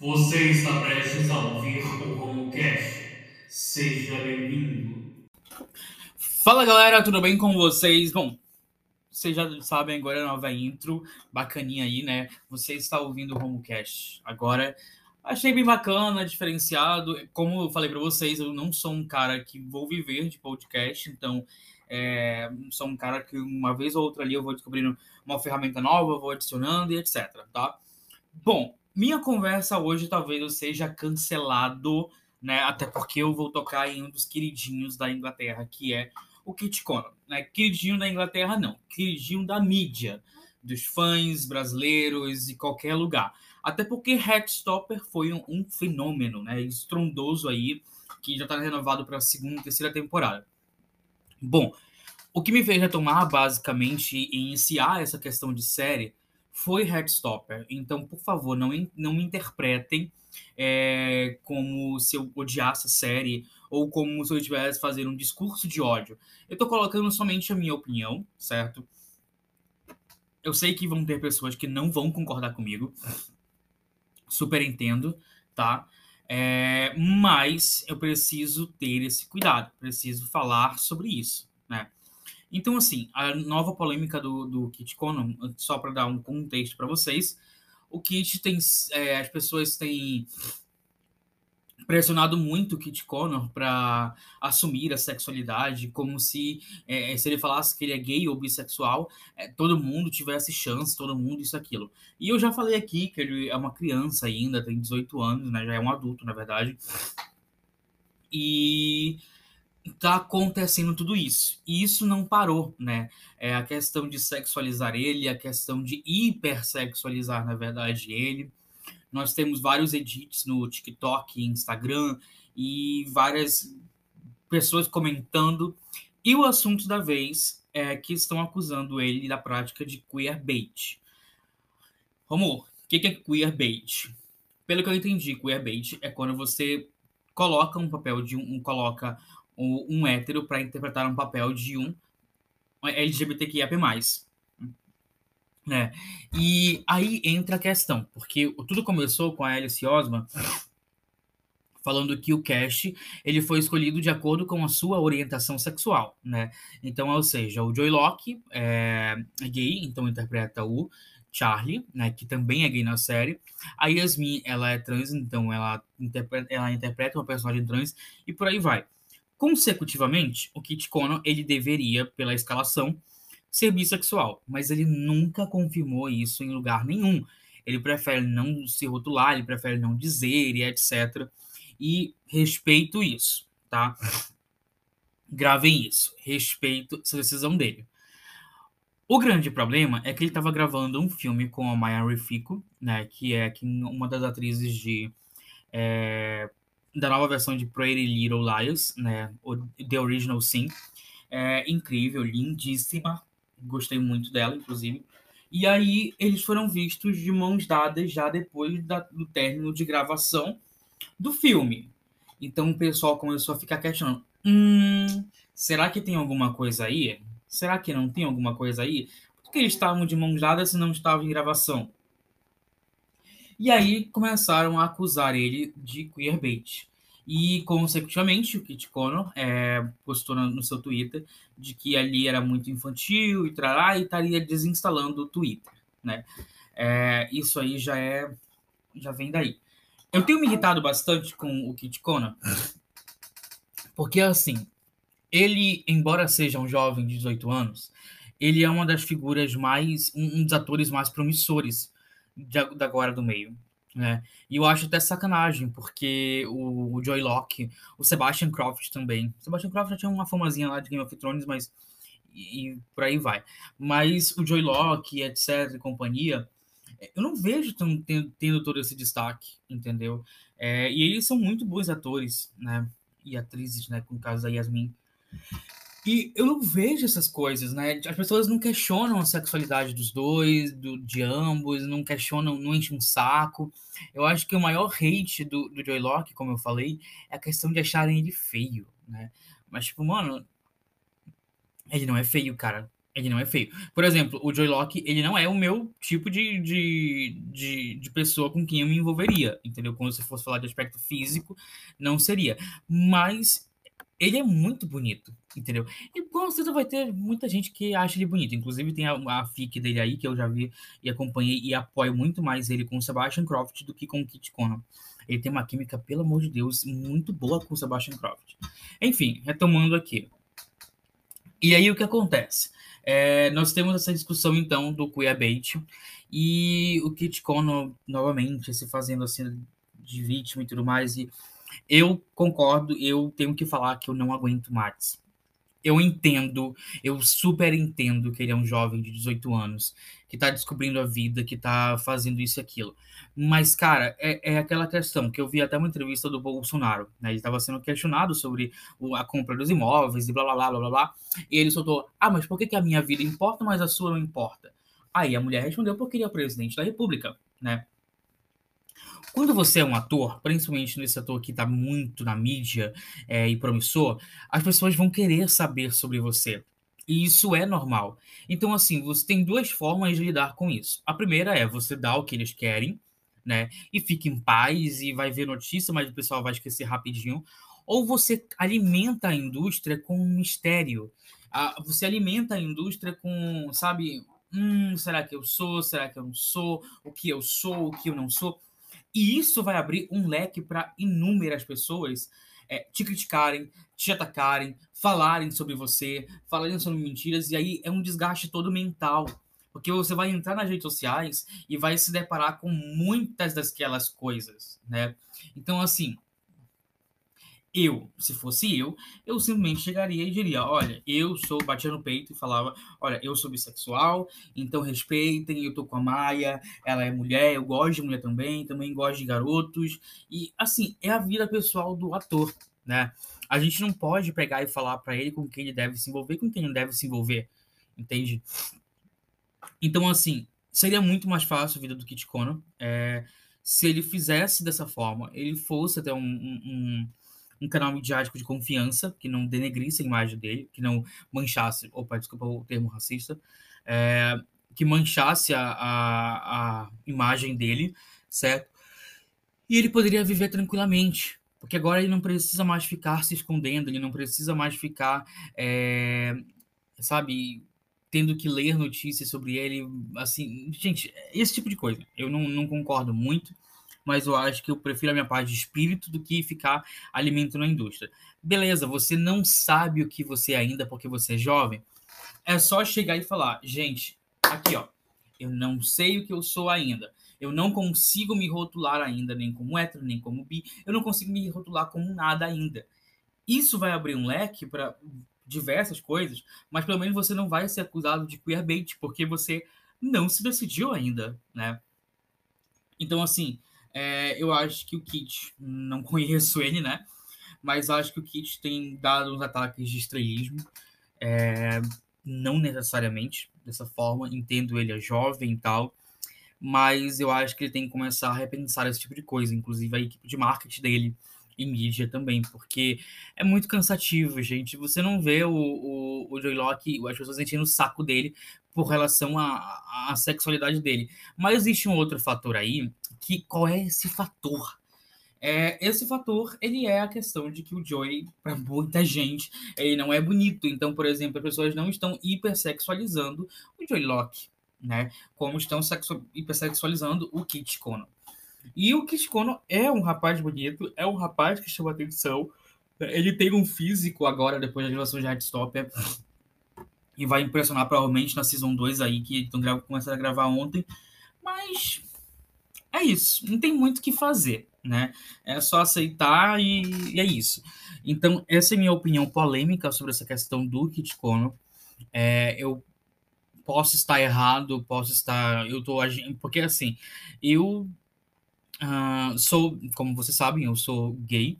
Você está prestes a ouvir o Romocast. Seja bem-vindo. Fala galera, tudo bem com vocês? Bom, vocês já sabem agora a nova intro, bacaninha aí, né? Você está ouvindo o Romocast. Agora, achei bem bacana, diferenciado. Como eu falei para vocês, eu não sou um cara que vou viver de podcast, então é, sou um cara que uma vez ou outra ali eu vou descobrindo uma ferramenta nova, vou adicionando e etc, tá? Bom, minha conversa hoje talvez eu seja cancelado, né? Até porque eu vou tocar em um dos queridinhos da Inglaterra, que é o Kit Connor. Né? Queridinho da Inglaterra, não. Queridinho da mídia, dos fãs brasileiros e qualquer lugar. Até porque Headstopper foi um, um fenômeno, né? Estrondoso aí, que já está renovado para a segunda terceira temporada. Bom, o que me fez retomar, basicamente, e iniciar essa questão de série foi Heartstopper. Então, por favor, não, não me interpretem é, como se eu odiasse a série ou como se eu estivesse fazendo um discurso de ódio. Eu tô colocando somente a minha opinião, certo? Eu sei que vão ter pessoas que não vão concordar comigo. Super entendo, tá? É, mas eu preciso ter esse cuidado, preciso falar sobre isso, né? Então, assim, a nova polêmica do, do Kit Conan, só para dar um contexto para vocês, o Kit tem. É, as pessoas têm pressionado muito o Kit Connor para assumir a sexualidade, como se é, se ele falasse que ele é gay ou bissexual, é, todo mundo tivesse chance, todo mundo isso aquilo. E eu já falei aqui que ele é uma criança ainda, tem 18 anos, né, já é um adulto, na verdade. E tá acontecendo tudo isso. E isso não parou, né? É a questão de sexualizar ele, a questão de hipersexualizar, na verdade, ele. Nós temos vários edits no TikTok, Instagram e várias pessoas comentando. E o assunto da vez é que estão acusando ele da prática de queerbait. Romulo, o que é queerbait? Pelo que eu entendi, queerbait é quando você coloca um papel de um, coloca um hétero para interpretar um papel de um LGBTQIA+. Né? E aí entra a questão, porque tudo começou com a Alice Osman falando que o Cash ele foi escolhido de acordo com a sua orientação sexual, né? Então, ou seja, o Joy Locke é gay, então interpreta o Charlie, né, que também é gay na série. A Yasmin, ela é trans, então ela interpreta, ela interpreta uma personagem trans e por aí vai. Consecutivamente, o Kit Connor ele deveria, pela escalação, ser bissexual, mas ele nunca confirmou isso em lugar nenhum. Ele prefere não se rotular, ele prefere não dizer e etc. E respeito isso, tá? Gravem isso. Respeito essa decisão dele. O grande problema é que ele estava gravando um filme com a Maya Rifico, né, que é uma das atrizes de é, da nova versão de Pretty Little Liars, né? The Original Sim. É incrível, lindíssima. Gostei muito dela, inclusive. E aí eles foram vistos de mãos dadas já depois da, do término de gravação do filme. Então o pessoal começou a ficar questionando: hum, será que tem alguma coisa aí? Será que não tem alguma coisa aí? Por que eles estavam de mãos dadas se não estavam em gravação? E aí começaram a acusar ele de queerbait. E, consecutivamente, o Kit Connor é, postou no seu Twitter de que ali era muito infantil e trará, e estaria desinstalando o Twitter, né? É, isso aí já é... já vem daí. Eu tenho me irritado bastante com o Kit Connor, porque, assim, ele, embora seja um jovem de 18 anos, ele é uma das figuras mais... um dos atores mais promissores de, da agora do meio. Né? E eu acho até sacanagem, porque o, o Joy Locke, o Sebastian Croft também. Sebastian Croft já tinha uma famazinha lá de Game of Thrones, mas. E, e por aí vai. Mas o Joy Locke, etc., e companhia, eu não vejo tão, tendo, tendo todo esse destaque, entendeu? É, e eles são muito bons atores, né? E atrizes, né? Com o caso da Yasmin. E eu não vejo essas coisas, né? As pessoas não questionam a sexualidade dos dois, do, de ambos, não questionam, não enchem um saco. Eu acho que o maior hate do, do Joy Locke, como eu falei, é a questão de acharem ele feio, né? Mas, tipo, mano, ele não é feio, cara. Ele não é feio. Por exemplo, o Joy Locke, ele não é o meu tipo de, de, de, de, pessoa com quem eu me envolveria, entendeu? Quando você fosse falar de aspecto físico, não seria. Mas ele é muito bonito, entendeu? E com certeza vai ter muita gente que acha ele bonito. Inclusive tem a, a fic dele aí, que eu já vi e acompanhei e apoio muito mais ele com o Sebastian Croft do que com o Kit Connor. Ele tem uma química, pelo amor de Deus, muito boa com o Sebastian Croft. Enfim, retomando aqui. E aí o que acontece? É, nós temos essa discussão então do queerbait e o Kit Connor novamente se fazendo assim de vítima e tudo mais e eu concordo, eu tenho que falar que eu não aguento mais. Eu entendo, eu super entendo que ele é um jovem de 18 anos, que tá descobrindo a vida, que tá fazendo isso e aquilo. Mas, cara, é, é aquela questão que eu vi até uma entrevista do Bolsonaro, né? Ele estava sendo questionado sobre o, a compra dos imóveis e blá blá blá blá blá. E ele soltou: Ah, mas por que, que a minha vida importa, mas a sua não importa? Aí a mulher respondeu porque ele é o presidente da República, né? Quando você é um ator, principalmente nesse ator que está muito na mídia é, e promissor, as pessoas vão querer saber sobre você. E isso é normal. Então, assim, você tem duas formas de lidar com isso. A primeira é você dar o que eles querem, né? E fica em paz e vai ver notícia, mas o pessoal vai esquecer rapidinho. Ou você alimenta a indústria com um mistério. Você alimenta a indústria com, sabe, hum, será que eu sou? Será que eu não sou? O que eu sou? O que eu não sou? E isso vai abrir um leque para inúmeras pessoas é, te criticarem, te atacarem, falarem sobre você, falarem sobre mentiras, e aí é um desgaste todo mental. Porque você vai entrar nas redes sociais e vai se deparar com muitas daquelas coisas, né? Então, assim, eu, se fosse eu, eu simplesmente chegaria e diria: olha, eu sou, batia no peito e falava: olha, eu sou bissexual, então respeitem, eu tô com a Maia, ela é mulher, eu gosto de mulher também, também gosto de garotos. E, assim, é a vida pessoal do ator, né? A gente não pode pegar e falar para ele com quem ele deve se envolver, com quem não deve se envolver, entende? Então, assim, seria muito mais fácil a vida do Kit Connor é, se ele fizesse dessa forma, ele fosse até um, um um canal midiático de confiança, que não denegrisse a imagem dele, que não manchasse, opa, desculpa o termo racista, é, que manchasse a, a, a imagem dele, certo? E ele poderia viver tranquilamente, porque agora ele não precisa mais ficar se escondendo, ele não precisa mais ficar, é, sabe, tendo que ler notícias sobre ele, assim, gente, esse tipo de coisa. Eu não, não concordo muito mas eu acho que eu prefiro a minha parte de espírito do que ficar alimentando a indústria. Beleza, você não sabe o que você é ainda porque você é jovem. É só chegar e falar, gente, aqui ó, eu não sei o que eu sou ainda. Eu não consigo me rotular ainda, nem como hétero, nem como bi. Eu não consigo me rotular como nada ainda. Isso vai abrir um leque para diversas coisas, mas pelo menos você não vai ser acusado de queerbait, porque você não se decidiu ainda, né? Então, assim, é, eu acho que o Kit, não conheço ele, né? Mas acho que o Kit tem dado uns ataques de estrelismo. É, não necessariamente dessa forma, entendo ele é jovem e tal, mas eu acho que ele tem que começar a repensar esse tipo de coisa, inclusive a equipe de marketing dele e mídia também, porque é muito cansativo, gente. Você não vê o, o, o Joy Locke, as pessoas enchendo o saco dele por relação à, sexualidade dele. Mas existe um outro fator aí, que qual é esse fator? É, esse fator, ele é a questão de que o Joey, para muita gente, ele não é bonito. Então, por exemplo, as pessoas não estão hipersexualizando o Joey Locke, né? Como estão hipersexualizando o Kit Kono. E o Kit Kono é um rapaz bonito, é um rapaz que chama atenção. Ele tem um físico agora, depois da gravação de Heartstopper, e vai impressionar provavelmente na Season 2 aí, que estão começando a gravar ontem. Mas é isso, não tem muito o que fazer, né? É só aceitar e, e, é isso. Então, essa é a minha opinião polêmica sobre essa questão do Kit Kono. É, eu posso estar errado, posso estar. Eu tô agindo. Porque assim, eu uh, sou, como vocês sabem, eu sou gay,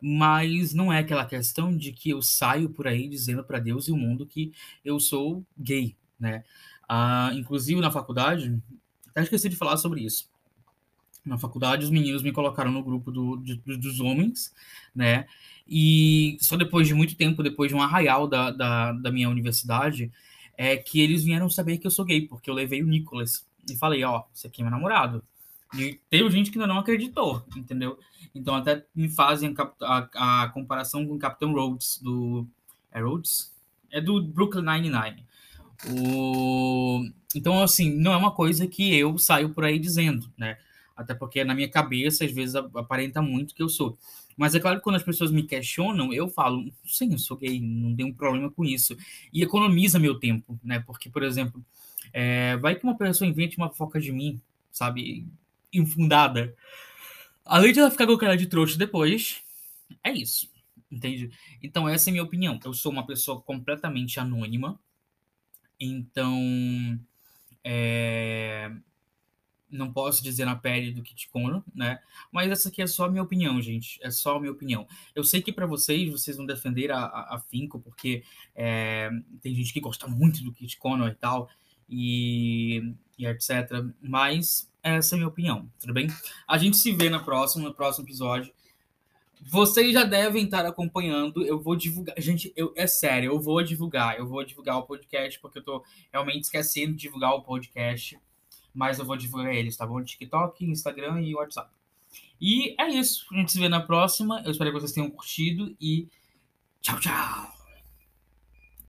mas não é aquela questão de que eu saio por aí dizendo para Deus e o mundo que eu sou gay, né? Uh, inclusive na faculdade, até esqueci de falar sobre isso. Na faculdade, os meninos me colocaram no grupo do, de, dos homens, né? E só depois de muito tempo, depois de um arraial da, da, da minha universidade, é que eles vieram saber que eu sou gay, porque eu levei o Nicholas e falei, ó, oh, esse aqui é meu namorado. E teve gente que ainda não acreditou, entendeu? Então até me fazem a, a, a comparação com o Capitão Rhodes do... É Rhodes? É do Brooklyn Nine-Nine. O... Então, assim, não é uma coisa que eu saio por aí dizendo, né? Até porque na minha cabeça, às vezes, aparenta muito que eu sou. Mas é claro que quando as pessoas me questionam, eu falo, sim, eu sou gay, não tenho um problema com isso. E economiza meu tempo, né? Porque, por exemplo, é, vai que uma pessoa invente uma foca de mim, sabe? Infundada. Além de ela ficar com cara de trouxa depois, é isso. Entende? Então, essa é a minha opinião. Eu sou uma pessoa completamente anônima. Então, é, não posso dizer na pele do Kit Kono, né? Mas essa aqui é só a minha opinião, gente. É só a minha opinião. Eu sei que para vocês, vocês vão defender a, a, a Finco, porque é, tem gente que gosta muito do Kit Kono e tal, e, e etc. Mas essa é a minha opinião, tudo bem? A gente se vê na próxima, no próximo episódio. Vocês já devem estar acompanhando. Eu vou divulgar. Gente, eu, é sério, eu vou divulgar. Eu vou divulgar o podcast, porque eu tô realmente esquecendo de divulgar o podcast mas eu vou divulgar eles, tá bom? TikTok, Instagram e WhatsApp. E é isso. A gente se vê na próxima. Eu espero que vocês tenham curtido e tchau, tchau!